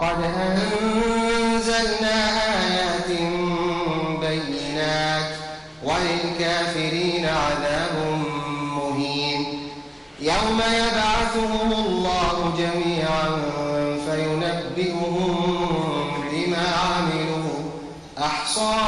وقد أنزلنا آيات بينات وللكافرين عذاب مهين يوم يبعثهم الله جميعا فينبئهم بما عملوا أحصاه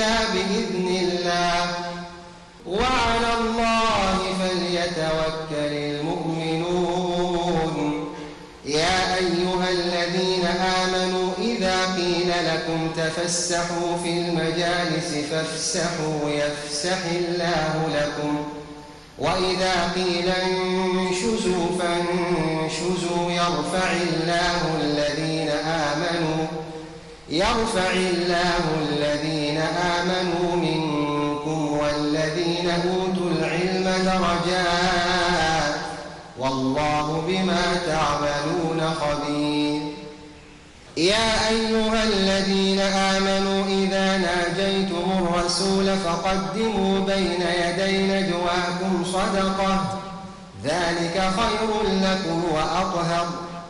إلا بإذن الله. وعلى الله فليتوكل المؤمنون. يا أيها الذين آمنوا إذا قيل لكم تفسحوا في المجالس فافسحوا يفسح الله لكم. وإذا قيل انشزوا فانشزوا يرفع الله الذين آمنوا يرفع الله الذين آمنوا منكم والذين أوتوا العلم درجات والله بما تعملون خبير. يا أيها الذين آمنوا إذا ناجيتم الرسول فقدموا بين يدي نجواكم صدقة. ذلك خير لكم وأطهر.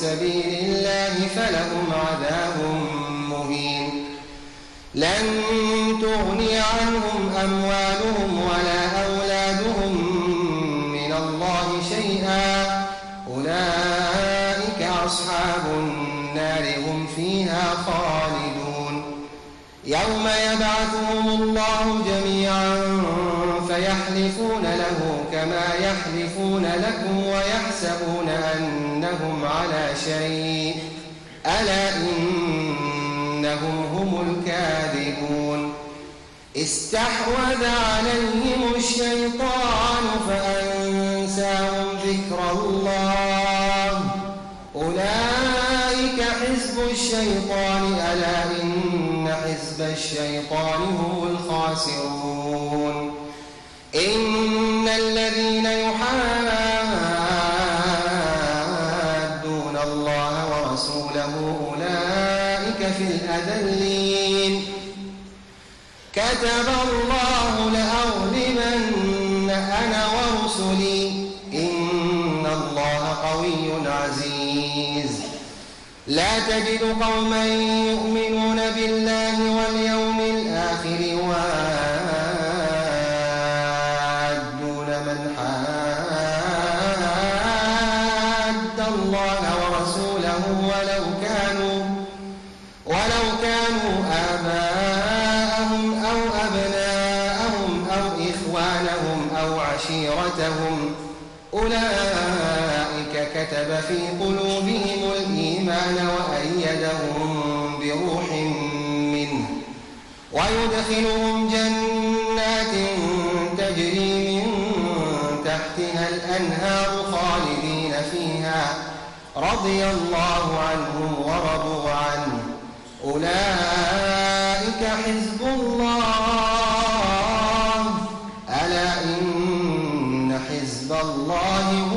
سبيل الله فلهم عذاب مهين. لن تغني عنهم أموالهم ولا أولادهم من الله شيئا. أولئك أصحاب النار هم فيها خالدون. يوم يبعثهم الله جميعا فيحلفون له كما يحلفون لكم ويحسبون أنهم على شيء. ألا إنهم هم الكاذبون. استحوذ عليهم الشيطان فأنساهم ذكر الله. أولئك حزب الشيطان. ألا إن حزب الشيطان هم الخاسرون. أولئك في الأذلين. كتب الله لأغلبن أنا ورسلي. إن الله قوي عزيز. لا تجد قوما يؤمنون كتب في قلوبهم الإيمان وأيدهم بروح منه ويدخلهم جنات تجري من تحتها الأنهار خالدين فيها رضي الله عنهم ورضوا عنه أولئك حزب الله ألا إن حزب الله